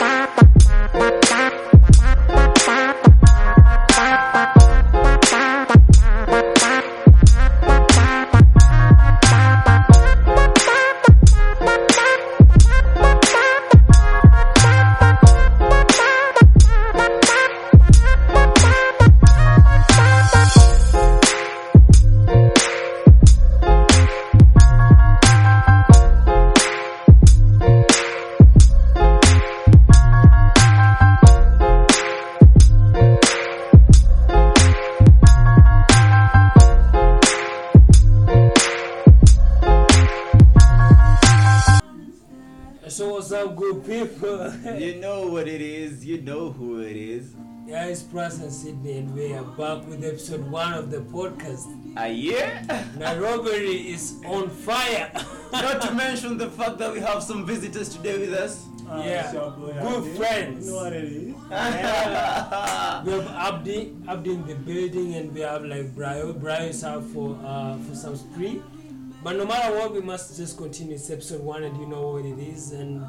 Bye. Back with episode one of the podcast. Ah, yeah. Nairobi is on fire. Not to mention the fact that we have some visitors today with us. Yeah, good friends. You know what it is? Yeah. we have Abdi, Abdi in the building, and we have like Brio. Brio is out for uh, for some spree. But no matter what, we must just continue. It's episode one, and you know what it is, and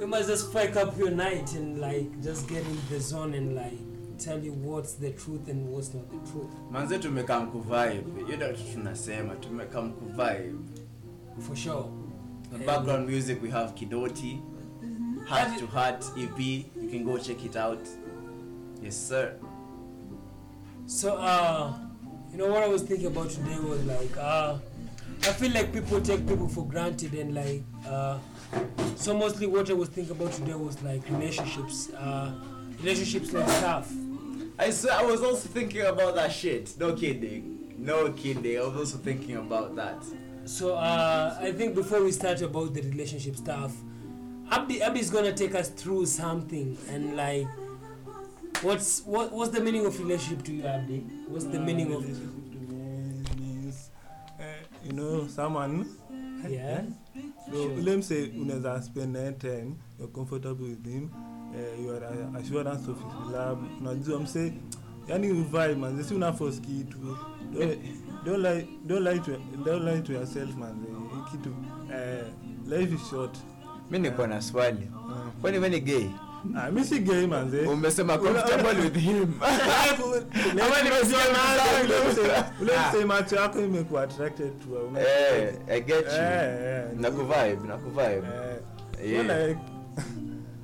we must just spike up your night and like just get in the zone and like tell you what's the truth and what's not the truth. manze tumekaa mkuvibe you know tu tunasema tumekaa mkuvibe For sure. the background music we have kidoti heart to heart ep you can go check it out yes sir So, uh, you know what I was thinking about today was like, uh, I feel like people take people for granted and like, uh, so mostly what I was thinking about today was like relationships, uh, relationships like stuff. I swear i was also thinking about that shit no kidding no kidding i was also thinking about that So, uh, I think before we start about the relationship stuff, Abdi, Abdi gonna take us through something and like, what's what what's the meaning of relationship to you, Abdi? What's the uh, meaning of Relationship to me means, uh, you know someone yeah? so Sure. let me say unaweza spend time you're comfortable with him uh, you are assurance of his unajua mse yani uvai manze si una force kitu. Don't, don't lie don't lie to don't lie to yourself manze Hii kitu. Uh, life is short. Mi niko na swali. Uh, kwani we ni gay? Ah mi si gay manze umesema comfortable with him. Ama nimesikia ule msema chako imekuwa attracted to Eh, I get you. Eh, eh, na kuvibe na kuvibe eh, Yeah.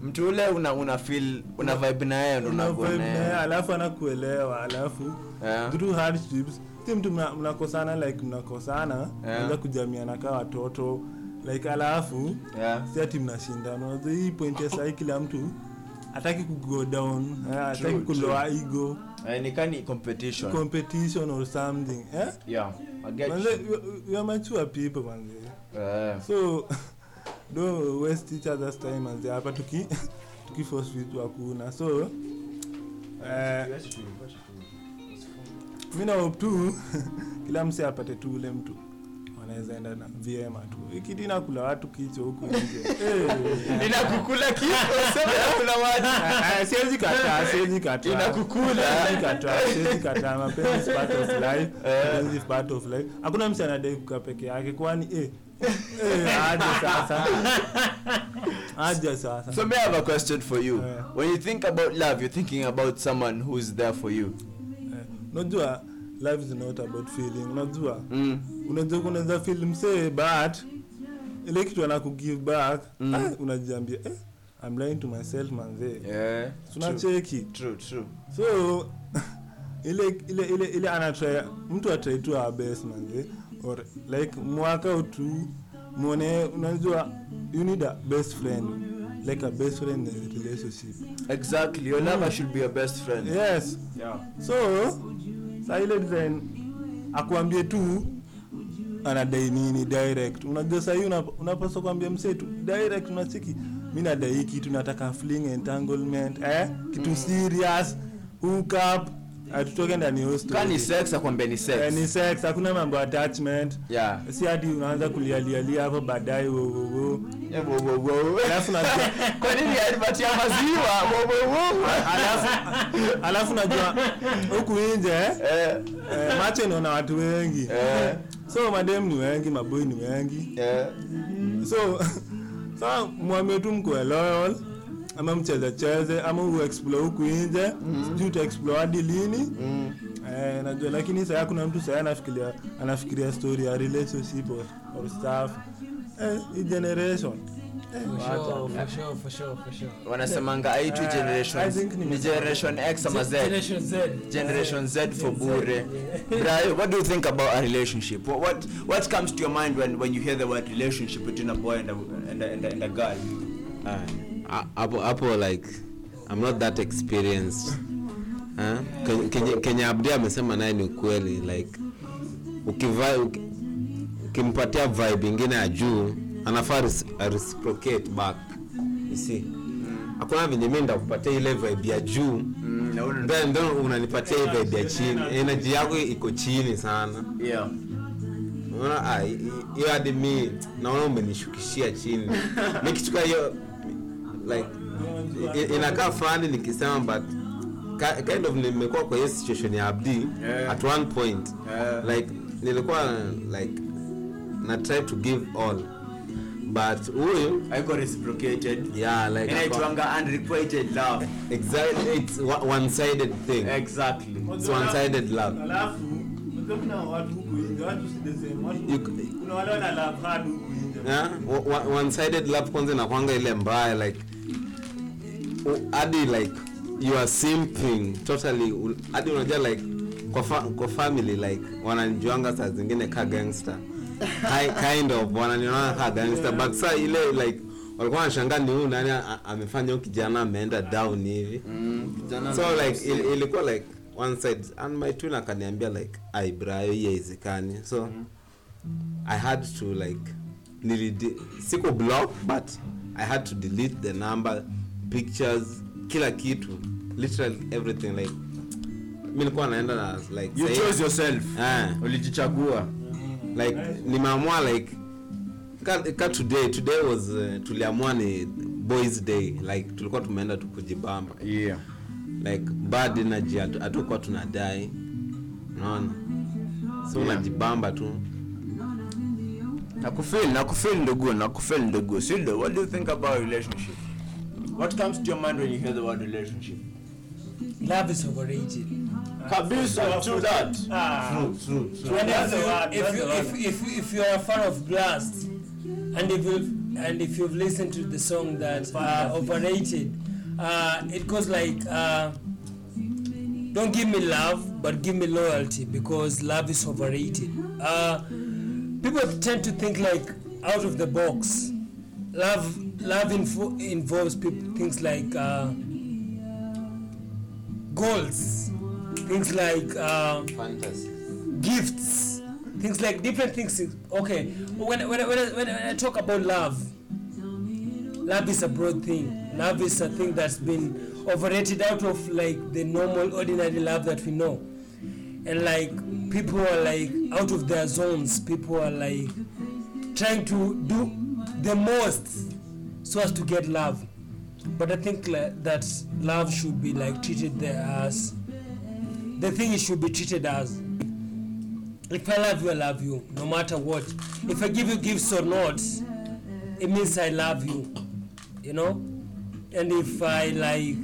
Mtu ule una una feel una vibe na yeye una vibe na yeye. alafu anakuelewa alafu Yeah. through hardships si mtu mna- mnakosana like mnakosana Yeah. naeza kujamiana kaa watoto like alafu Yeah. si ati mnashindana hii point ya sahi kila mtu hataki kugo down eh, hataki kuloa ego Eh, ni kani competition competition or something eh? yeah i get manze you you are mature people manze yeah. so don't waste each other's time? As hapa tuki tukiforce vitu hakuna so eh, mi na hope tu kila mse apate tu ule mtu. Wanaweza enda na vyema tu. Ikiti nakula watu kichwa huku nje. Eh. inakukula kifo sema inakula watu. Ah, ah, siwezi kataa siwezi kataa. Inakukula. Siwezi kataa mapenzi part of life. Eh. mapenzi is part of life. Hakuna mse anadai kukaa peke yake kwani eh so may i have a question for you? Yeah. when you think about love you're thinking about someone who's there for you. Eh, unajua life is not about feeling. Najua mm. unajua kunaweza feel msee but ile kitu anakugive back Mm. ah, unajiambia eh, I'm lying to myself manze. Yeah. Tunacheki true. true so ile ile ile ile anatry mtu atry tu our best manze or like mwaka utu muone unajua you need a best friend. Like a best friend in a relationship. Exactly your lover should be your best friend. Yes. Yeah. So sa ile design akuambie tu anadai nini direct. Unajua sahii unapaswa kuambia msetu direct unacheki. Mi nadai kitu nataka fling entanglement eh? kitu serious hook up atutoke ndani kani sex akwambia ni sex? Eh, ni sex. Hakuna mambo attachment. Yeah. Si hadi unaanza kulialialia hapo baadaye wo, wo, wo. alafu najua kwa nini alipatia maziwa? Wo, wo, wo. alafu alafu najua huku nje eh? Eh, eh, macho inaona watu wengi. Eh, so madem ni wengi maboi ni wengi. Eh. so so mwambie tu mkuwe loyal ama mcheze cheze ama uexplore huku nje sijui utaexplore hadi lini. Mm. Eh, najua lakini saa kuna mtu saa anafikiria anafikiria story ya relationship or, or stuff. Eh, generation. Eh, For wacha. sure, for sure, for sure, for sure. wanasemanga aitu Eh, I generation think ni ni generation x ama z. Generation Z. for bure. Yeah. What do you think about a relationship? What, what what comes to your mind when when you hear the word relationship between a boy and a and a, and a, and a girl Ah, hapo hapo like i'm not that experienced. Ah, Kenye- abdi amesema naye ni ukweli like ukimpatia vibe ingine ya juu anafaa reciprocate back you see? Hakuna venye mi ndakupatia ile vibe ya juu mm, then then unanipatia hii vibe ya chini. Energy yako iko chini sana. Yeah. Unaona ah, hi- hi- hiyo hadi mi naona umenishukishia chini. Nikichukua hiyo like inakaa fani nikisema but ki- kind of nimekuwa kwa hiyo situation ya abdi Yeah. at one point. Yeah. like nilikuwa like na try to give all. But huyu haiko reciprocated. Yeah like ako- inaitwanga unrequited love. Exactly it's one sided thing. Exactly. It's one sided love. alafu kuna watu huku nje watu si the same watu kuna wale wana love hard huku yeah? one sided love kwanza inakwanga ile mbaya like hadi like you are simping totally. Hadi unajua like kwa, fa, kwa family like wananijuanga saa zingine ka gangster. Ki- kind of wananiona ka gangster. But saa ile like walikuwa wanashangaa ni huyu nani amefanya huyu kijana ameenda down hivi. Mm, so like il, ilikuwa like one side and my twin akaniambia like aibrayo hii haizikani. So i had to like nilidi siko block but i had to delete the number pictures kila kitu literally everything like mi nilikuwa naenda na like you chose yourself. Eh, ulijichagua. Like nimeamua like ka, ka today today was uh, tuliamua ni boys day like tulikuwa tumeenda tu kujibamba. Yeah. Like bad energy hatu- hatukuwa tunadai unaona? So Yeah. unajibamba tu. Nakufil nakufil ndugu nakufil ndugu. Sildo what do you think about relationship what comes to your mind when you hear the word relationship Love is overrated. kabisa to that ah And That's if the you, if you, the if, if, if you are a fan of Blast, and if you and if you've listened to the song that uh, overrated, uh, it goes like, uh, "Don't give me love, but give me loyalty, because love is overrated." Uh, people tend to think like out of the box. Love, love info- involves things like uh, goals, things like. Uh, gifts things like different things. Okay when, when, when, I, when I talk about love love is a broad thing. Love is a thing that's been overrated out of like the normal ordinary love that we know. And like people are like out of their zones. People are like trying to do the most so as to get love but i think that love should be like treated as the thing it should be treated as if I love you, I love you, no matter what. If I give you gifts or not, it means I love you, you know. And if I like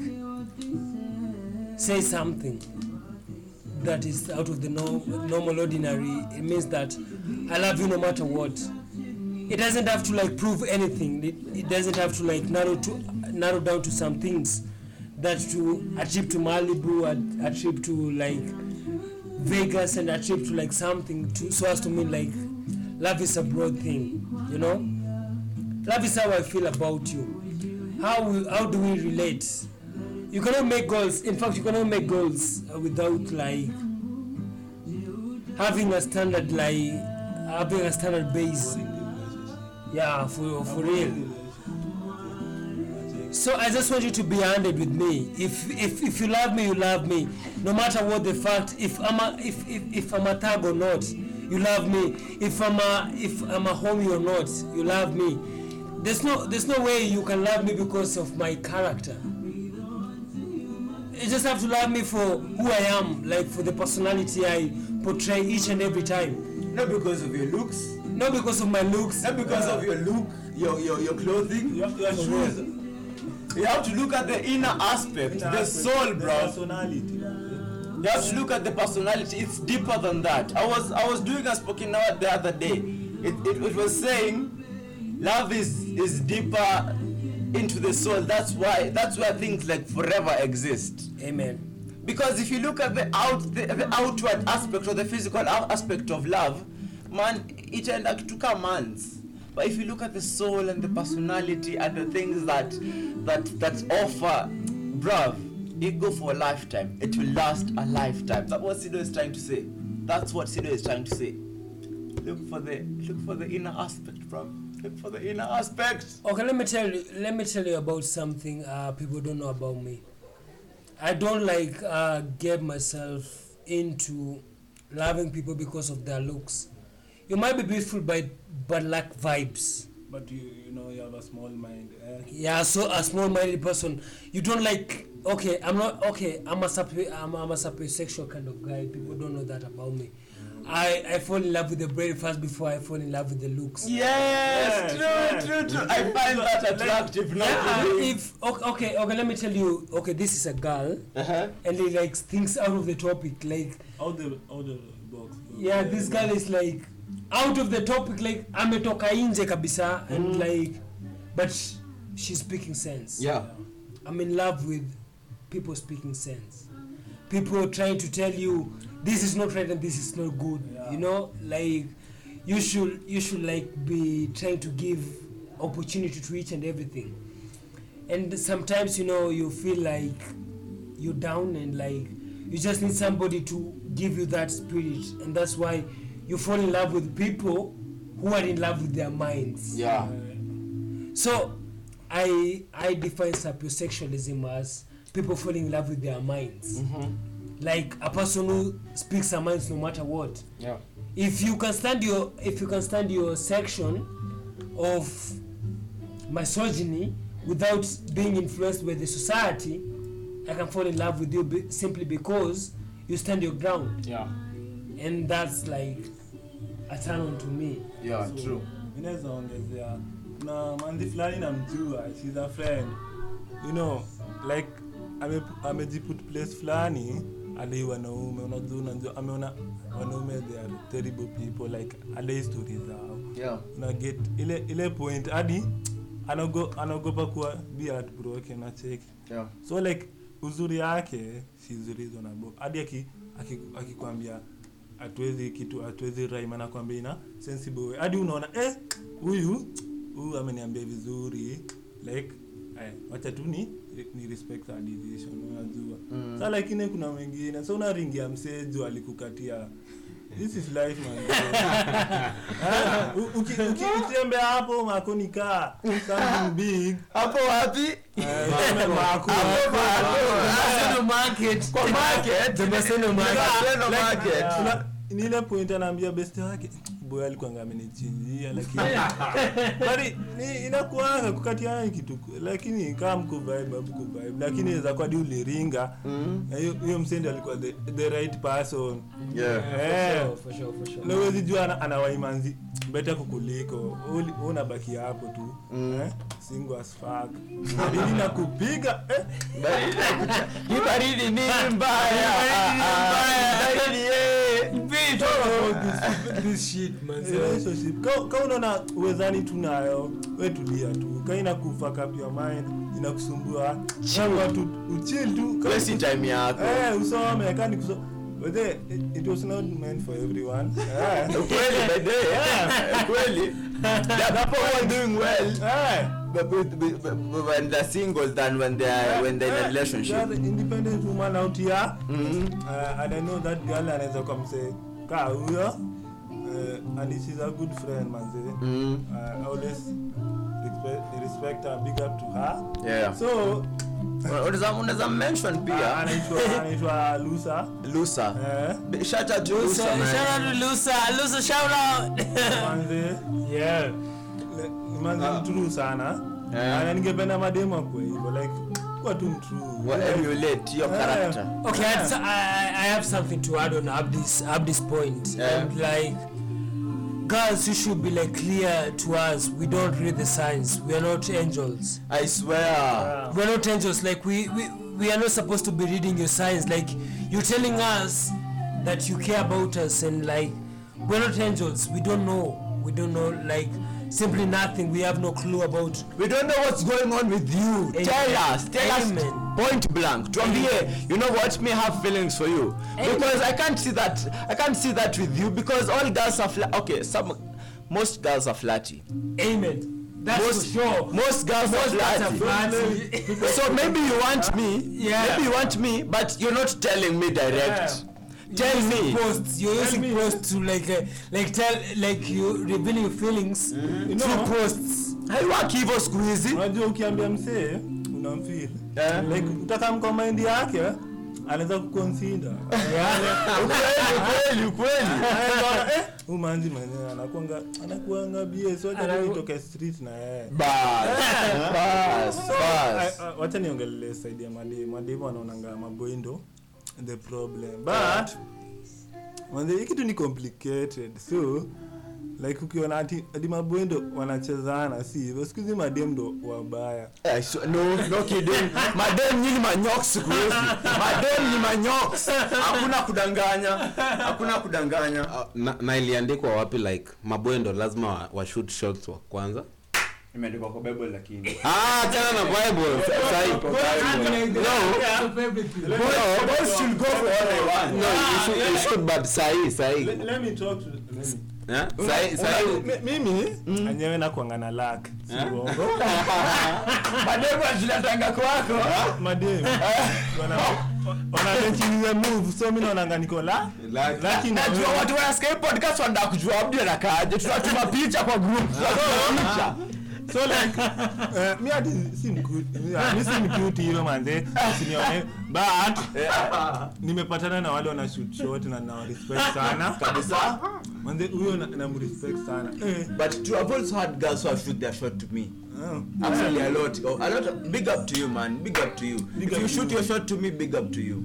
say something that is out of the no, normal ordinary, it means that I love you no matter what. It doesn't have to like prove anything. It, it doesn't have to like narrow to narrow down to some things that to achieve to Malibu, a- achieve to like Vegas and a trip to like something to so as to mean like love is a broad thing, you know. Love is how I feel about you. How we, how do we relate? You cannot make goals. In fact, you cannot make goals without like having a standard like having a standard base. Yeah, for for real. So I just want you to be handed with me. If if if you love me, you love me. No matter what the fact. If I'm a if if, if I'm a thug or not, you love me. If I'm a if I'm a homie or not, you love me. There's no there's no way you can love me because of my character. You just have to love me for who I am, like for the personality I portray each and every time. not because of your looks not because of my looks Not because of your look, your your, your clothing. your, your shoes You have to look at the inner aspect, the soul, the bro. personality You have to look at the personality. It's deeper than that. I was I was doing a spoken word the other day. It, it, it was saying love is is deeper into the soul. That's why that's why things like forever exist. amen Because if you look at the out the, the outward aspect or the physical aspect of love, man, itaenda kutuka months. But if you look at the soul and the personality and the things that that that offer, bruv, it go for a lifetime. It will last a lifetime. That's what Sido is trying to say. That's what Sido is trying to say. Look for the look for the inner aspect, bruv. Look for the inner aspect. Okay, let me tell you. Let me tell you about something uh, people don't know about me. I don't like uh, get myself into loving people because of their looks. You might be beautiful, but but lack vibes. but you you know you have a small mind eh? Yeah, so a small-minded person. You don't like. Okay, I'm not. Okay, I'm a sapi, I'm, I'm a sapiosexual kind of guy. People don't know that about me. I I fall in love with the brain first before I fall in love with the looks. Yes, Yes, true, yes. true, true. I find that attractive. not Yeah, really. if okay, okay, okay, let me tell you. Okay, this is a girl, Uh-huh. and he likes things out of the topic. Like, out the out the box yeah, this girl is like out of the topic. Like, ametoka nje kabisa, and like, but she's speaking sense. Yeah. I'm in love with people speaking sense. People trying to tell you this is not right and this is not good. Yeah. You know, like you should you should like be trying to give opportunity to each and everything. And sometimes you know you feel like you're down and like you just need somebody to give you that spirit, and that's why you fall in love with people who are in love with their minds. Yeah. So, I I define sapiosexualism as people falling in love with their minds, Mm-hmm. like a person who speaks her minds no matter what. Yeah. If you can stand your if you can stand your section of misogyny without being influenced by the society, I can fall in love with you be, simply because you stand your ground, Yeah. and that's like a turn on to me. Yeah. So, True. inaweza ongezea na manzi fulani namjua she's a friend you know like ame- amejiput place fulani alei wanaume unajua unajua ameona wanaume they are terrible people like alei story zao Yeah. una get ile ile point hadi anaogo- anaogopa kuwa be heartbroken na cheki Yeah. so like uzuri yake she's reasonable hadi aki- aki- akikwambia hatuwezi kitu hatuwezi rhyme anakwambia ina sensible way hadi unaona eh huyu huyu ameniambia vizuri like eh, wacha tu ni ni respect her decision unajua Mm. sa lakini kuna wengine so unaringia msejo alikukatia this is life man Ah, u- uki- uki- ukitembea hapo makonikaa something big Hapo wapi? eh, market. Kwa market. Maseno market. Ni ile point anaambia best yake boy alikuanga amenichinjia lakini bali ni inakuanga kukatiana kitu lakini kama mko vibe mko vibe lakini inaweza kuwa di uliringa Mm. hiyo hiyo msende alikuwa the, the right person Yeah. yeah. For sure, for sure. na huwezi jua ana- anawaimanzi beta kukuliko. Unabaki hapo tu. Mm. eh? Single as fuck. Baridi na kupiga eh? Baridi Hii baridi ni mbaya. Baridi Ka- unaona uwezani tu nayo we tulia tu. Ka mind inakusumbua. Tu uchil tu si time yako. eh usome kani kuso but then, it, it was not meant for everyone. Eh Kweli, are people who doing well, Yeah. but, but, but, but when they're single than when they're yeah, when they're yeah, in a Eh, relationship. there's an independent woman out here. Mm-hmm. uh, and I know that girl anaweza mse kaa huyo. Uh, and she's a good friend manze. Mm-hmm. uh, always respect, respect her big up to her. Yeah. so Unaweza mention pia anaitwa anaitwa Lusa Lusa. eh Shout out to Lusa, shout out to Lusa. Lusa, shout out. manze yeah. manze Ah. mtruu sana Yeah. na ningependa mademo kwa hivyo like kwa tu mtruu Wa- emulate your character. Okay, yeah. I, I have something to add on Abdi's Abdi's point. Yeah. And like, girls, you should be like clear to us. We don't read the signs. We are not angels. I swear. We're not angels. Like we, we, we are not supposed to be reading your signs. Like you're telling us that you care about us, and like we're not angels. We don't know. We don't know. Like simply nothing. We have no clue about. We don't know what's going on with you. Amen. Tell us. Tell Amen. us point blank. Tuambie, you know what? Me have feelings for you Amen. because I can't see that. I can't see that with you because all girls are flat. Okay, some, most girls are flatty. Amen. That's most, for sure. Most girls are That's a flatty. flatty. so maybe you want me. Yeah. Maybe you want me, but you're not telling me direct. Tell me. posts you're using posts to like uh, like tell like you revealing your feelings You through know, posts. Haiwaki hivyo siku hizi unajua ukiambia msee unamfeel. Eh. like utakamka mind yake anaweza kuconsider. Kweli kweli umanzi mwenyewe anakuanga anakuanga bs wacha nitoke street na yeye. Bas bas bas. I- I- wacha niongelele side ya mademu mademu wanaonanga maboindo the problem. But manze hii kitu ni complicated. So like ukiona ati ati maboindo wanachezana si hivyo? Siku hizi mademu ndo wabaya. Eh, so- no no kidding. Madem nyinyi manyox siku hizi. Madem ni manyox hakuna kudanganya. Hakuna kudanganya. Uh, na, na iliandikwa wapi like mabwendo lazima wa, wa shoot shots wa kwanza imeandikwa kwa bible lakini. Ah tena na bible. Sa- sahi boys should go for all they want no you should, you should but sahi sahi let, let me talk to let me. Eh? sahi sahi Mi- mimi? Anyewe nakuanga na lak si Eh? uongo? Madem ajilatanga kwako. Mademu. Wanachiniza move. So mi naonanga niko la najua watu wa Skype podcast wanataka kujua abdi anakaaje tunatuma picha kwa group. Tunatuma picha so like uh, mi ati si mkuti mi si mkuti hilo manze sinione but nimepatana na wale wana shoot short na na respect sana. Kabisa. Manze huyo na, na respect sana. Eh. But to have also had girls who have shoot their shot to me. Oh. actually a lot. Oh, a lot of, big up to you man. Big up to you. Big if you shoot you. your shot to me big up to you.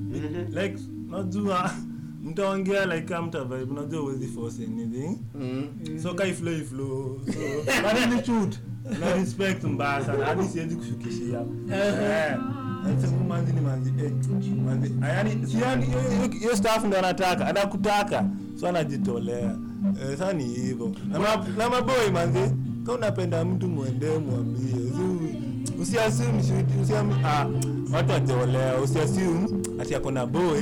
Like najua mtaongea like kama mta vibe najua uwezi force anything. So kai flow flow. So but shoot na respect mbaya sana hadi siwezi kushukishia. Hiyo- staff ndo anataka anakutaka. So anajitolea. Eh sasa ni hivyo. Na maboi manzi ka unapenda mtu mwendee mwambie usiasum usiam ah watu wajiolea usiasum ati ako na boy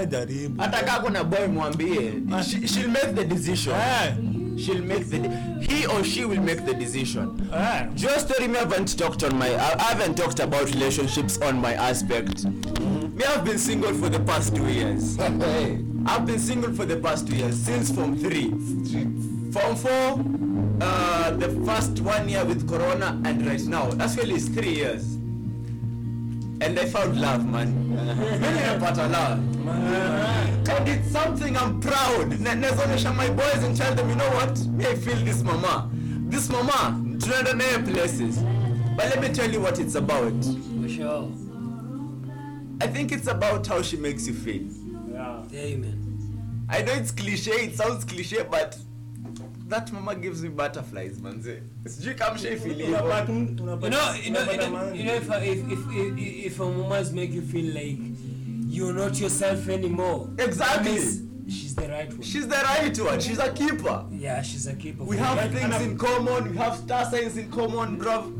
eh jaribu. Hata kaa kuna boy mwambie Ah. she'll make the decision. Eh she'll make the de- he or she will make the decision eh Joe story me haven't talked on my I haven't talked about relationships on my aspect. Me I've been single for the past two years. I've been single for the past two years since form three. Form four, uh, the first one year with Corona, and right now. Actually, it's three years. And I found love, man. Mimi nimepata love. And it's something I'm proud. Nazonesha my boys and tell them, you know what? Me, I feel this mama. This mama, tunaenda naye places. But let me tell you what it's about. For sure. I think it's about how she makes you feel. yeah Amen. I know it's cliche, it sounds cliche, but that mama gives me butterflies, manze. Sijui kama shaifeel hivyo. unapata You know, you know, you know, you know if, if, if, if, if a woman's make you feel like you're not yourself anymore. Exactly. She's the right one. She's the right one. She's a keeper. yeah, she's a keeper. We have you. things in common. We have star signs in common, bro.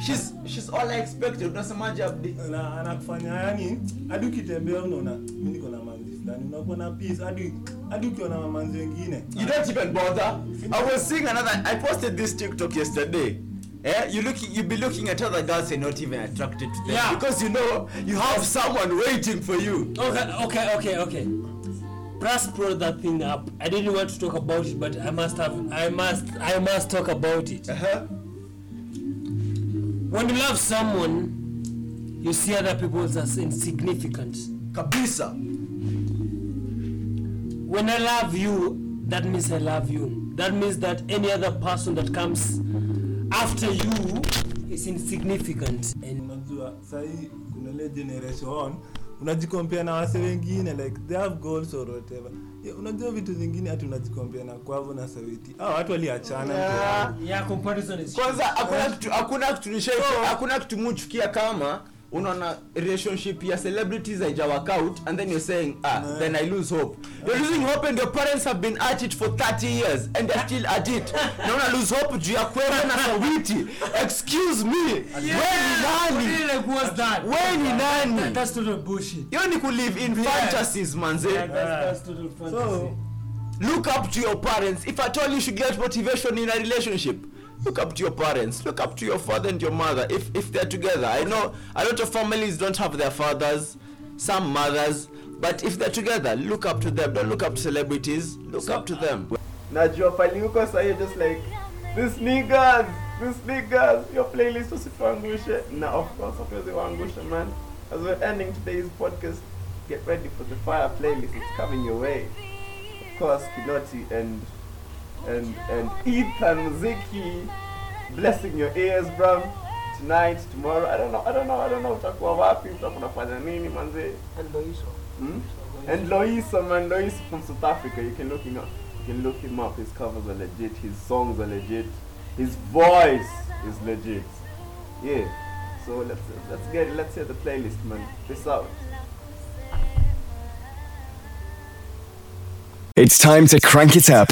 She's she's all I expected. Unasemaje Abdi? na anakufanya yani hadi ukitembea unaona mi niko na manzi fulani unakuwa na peace hadi hadi ukiwa na mamanzi wengine You don't even bother. I was seeing another. I posted this TikTok yesterday. Yeah, you look you be looking at other girls and not even attracted to them Yeah. because you know you have someone waiting for you. Okay, okay, okay, okay. Press brought that thing up. I didn't want to talk about it, but I must have. I must. I must talk about it. Uh-huh. When you love someone, you see other people as insignificant. Kabisa. When I love you, that means I love you. That means that any other person that comes after you is insignificant. And unajua sahii kuna ile generation unajikompea na wase wengine like they have goals or whatever yeah, unajua vitu zingine hati unajikompea na kwavo na sawiti ah, watu waliachana Yeah. Yeah, kwanza hakuna kitu hakuna kitu hakuna kitu muchukia kama unaona relationship ya celebrities haija work out and then you're saying ah then i lose hope. You're losing hope and your parents have been at it for 30 years and they're still at it. Na una lose hope juu ya kwenda na sawiti excuse me. Yeah. we ni nani? Really, like, what's that? we ni nani? That's total bullshit. hiyo ni kulive in yeah. fantasies manze. Yeah, that's, that's total fantasy. so look up to your parents. If at all you should get motivation in a relationship look up to your parents. Look up to your father and your mother. If if they're together. I know a lot of families don't have their fathers some mothers but if they're together look up to them. Don't look up to celebrities. Look up to them. Najua pali huko sahi just like this niggas this niggas your playlist usituangushe na of course hatuwezi waangusha man. As we're ending today's podcast get ready for the fire playlist. It's coming your way. Of course Kinoti and and and Ethan Ziki blessing your ears bro tonight tomorrow I don't know. I don't know I don't know. Utakuwa wapi? Utakuwa unafanya nini manze? Hmm? and Loiso man. Loiso from South Africa. You can look him up. You can look him up. His covers are legit. His songs are legit. His voice is legit. Yeah. So let's let's get it let's hear the playlist man. Peace out. It's time to crank it up.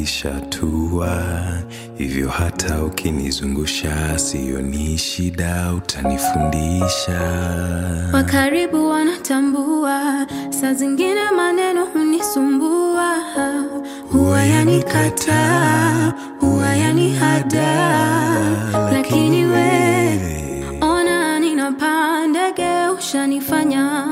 Kila kukishatua, hivyo hata ukinizungusha sioni shida, utanifundisha. Wakaribu wanatambua, saa zingine maneno hunisumbua, huwa yanikataa, huwa yanihada, lakini we ona ninapanda ndege, ushanifanya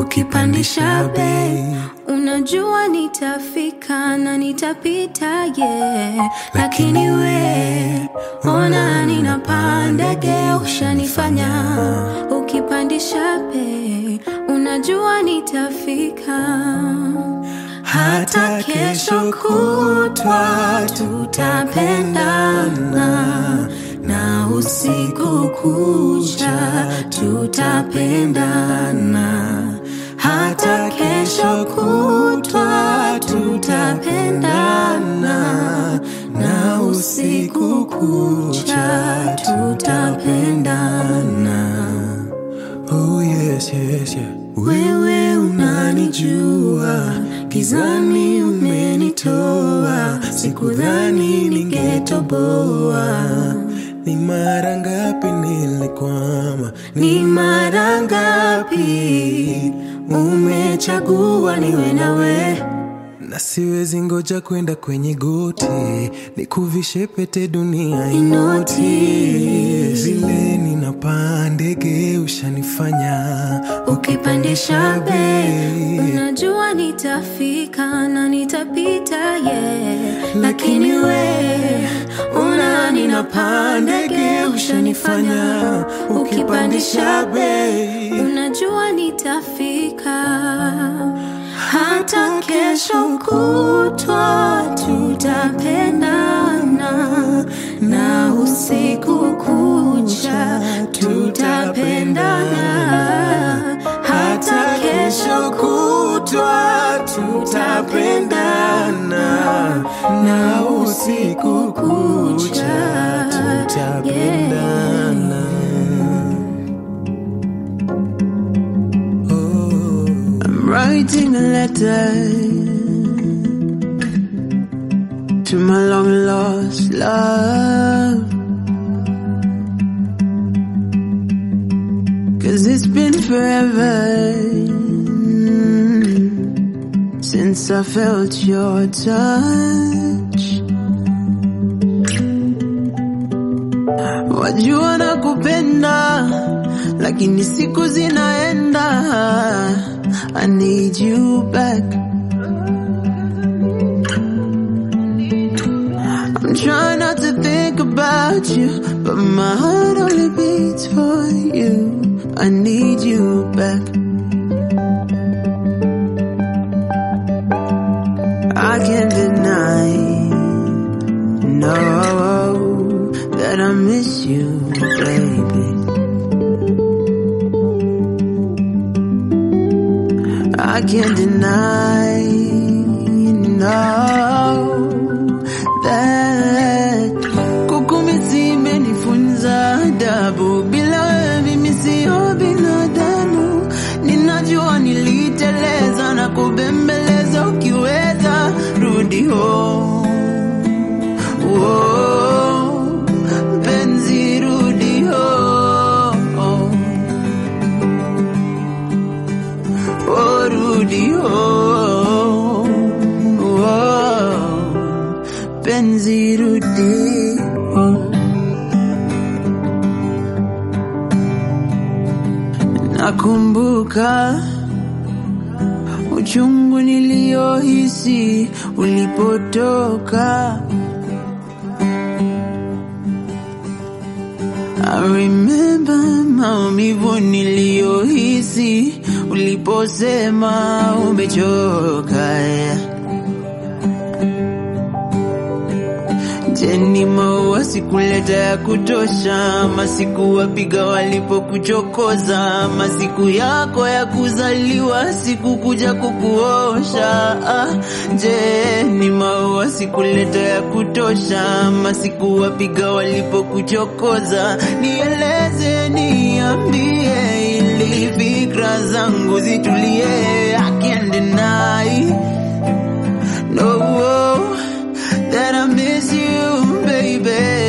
ukipandisha bei, unajua nitafika na nitapita yeah. Lakini we ona ninapaa ndege, ushanifanya ukipandisha pe, unajua nitafika hata kesho kutwa tutapendana na usiku kucha tutapendana hata kesho kutwa tutapendana na usiku kucha. Tutapendana. Oh yes, yes, yeah. Wewe unanijua, gizani umenitoa, sikudhani ningetoboa. Ni mara ngapi nilikwama, ni mara ngapi? Umechagua niwe nawe na siwezi ngoja kwenda kwenye goti nikuvishe pete dunia inoti. Vile ninapaa ndege ushanifanya ukipandisha bei unajua nitafika na nitapita yeah. lakini we una ninapaa ndege ushanifanya ukipandisha bei unajua nitafika hata kesho kutwa tutapendana na usiku kucha tutapendana. Hata kesho kutwa tutapendana na usiku kucha tutapendana writing a letter to my long lost love. Cause it's been forever mm, since I felt your touch. Wajua nakupenda, lakini siku zinaenda. I need you back. I'm trying not to think about you, but my heart only beats for you. I need you back. I can't deny, no, that I miss you, baby. I can't deny, no, Nakumbuka uchungu niliyohisi ulipotoka. I remember maumivu niliyohisi uliposema umechoka. yeah. Ni maua sikuleta ya kutosha? Masiku wapiga walipokuchokoza, masiku yako ya kuzaliwa sikukuja kukuosha. Ah, je, ni maua sikuleta ya kutosha? Masiku wapiga walipokuchokoza, nieleze, niambie, ili fikra zangu zitulie. I can't deny no that I miss you, sé.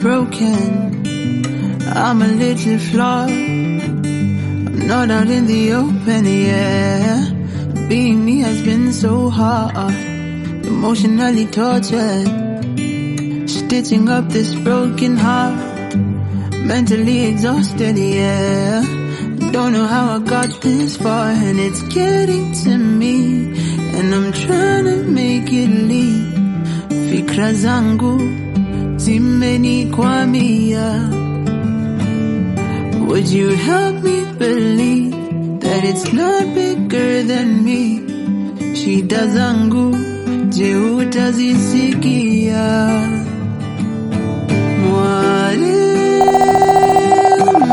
Broken. I'm a little flawed. I'm not out in the open, yeah. Being me has been so hard. Emotionally tortured. Stitching up this broken heart. Mentally exhausted, yeah. Don't know how I got this far, and it's getting to me. And I'm trying to make it leave. Fikra zangu zimenikwamia. Would you help me believe that it's not bigger than me? Shida zangu, je utazisikia? Mwalimu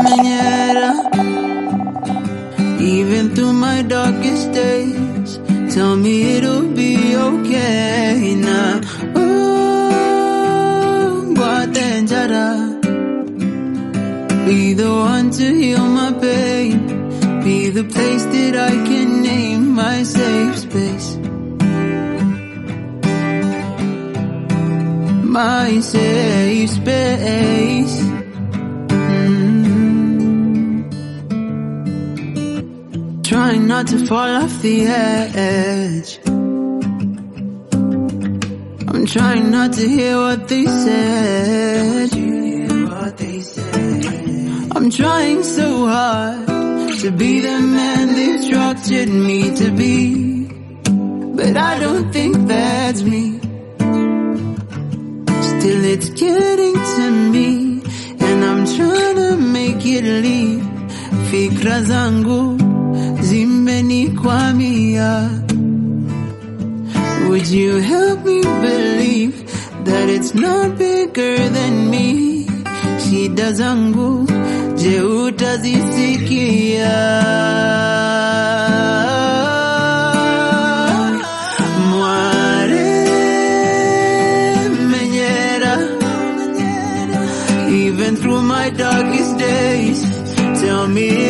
Menyera, even through my darkest days, tell me it'll be okay Be the one to heal my pain. Be the place that I can name my safe space. My safe space. Mm. Trying not to fall off the edge. I'm trying not to hear what they said. I'm trying so hard to be the man they've structured me to be. But I don't think that's me. Still it's getting to me and I'm trying to make it leave. Fikra zangu zimenikwamia. Would you help me believe that it's not bigger than me? Shida zangu, je utazisikia? Even through my darkest days, tell me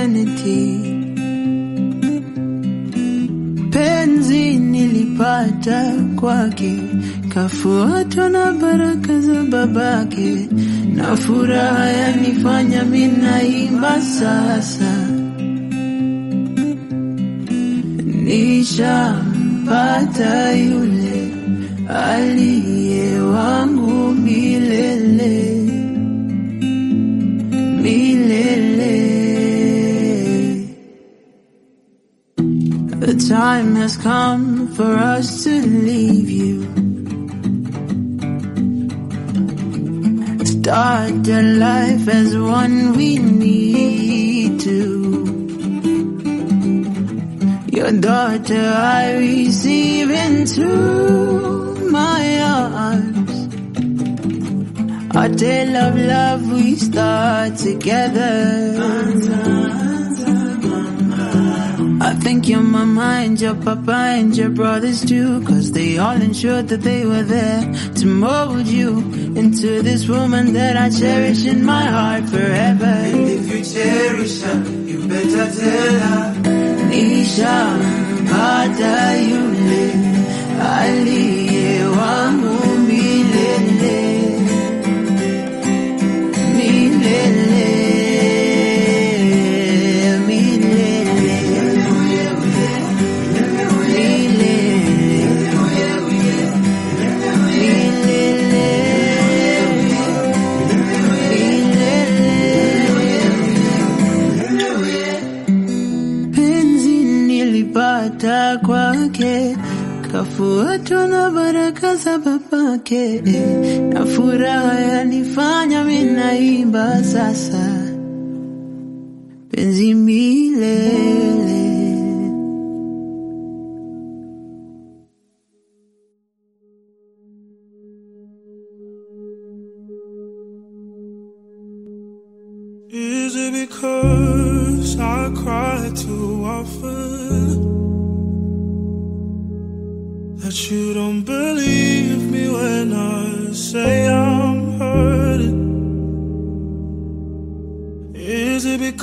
eternity. penzi nilipata kwake, kafuatwa na baraka za babake, na furaha yanifanya minaimba sasa. Nishampata yule aliye wangu milele time has come for us to leave you. Start a life as one we need to. Your daughter I receive into my arms. A tale of love we start together. I think you're my mind, your papa and your brothers too, cause they all ensured that they were there to mold you into this woman that I cherish in my heart forever. And if you cherish her, you better tell her. Nisha mpata yule aliye wangu kafuatwa na baraka za babake na furaha yanifanya minaimba sasa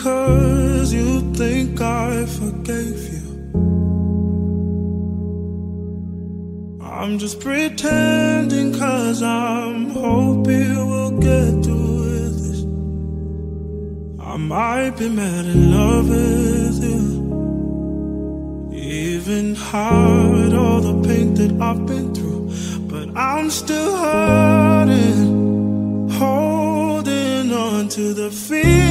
because you think I forgave you? I'm just pretending cause I'm hoping we'll get through this. I might be mad in love with you. Even hide all the pain that I've been through. But I'm still hurting. Holding on to the fear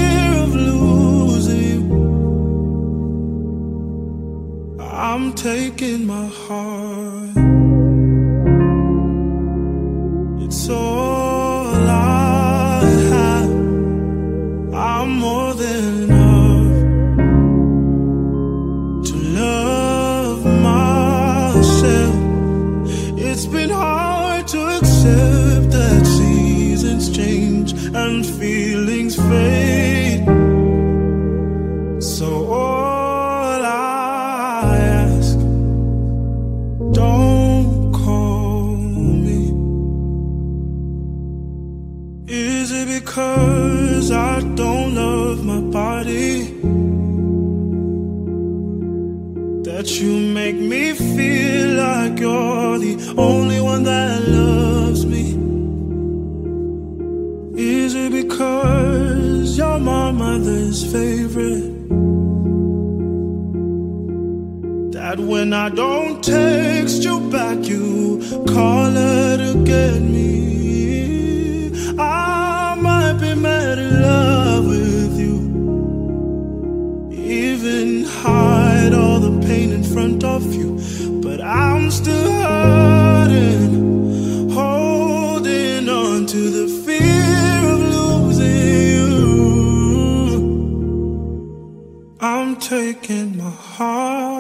I'm taking my heart. When I don't text you back, you call her to get me. I might be mad in love with you. Even hide all the pain in front of you. But I'm still hurting, holding on to the fear of losing you. I'm taking my heart.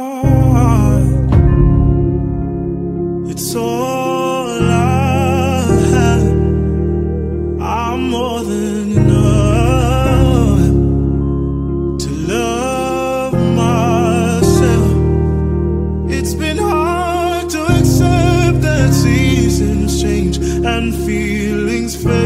and feelings fade.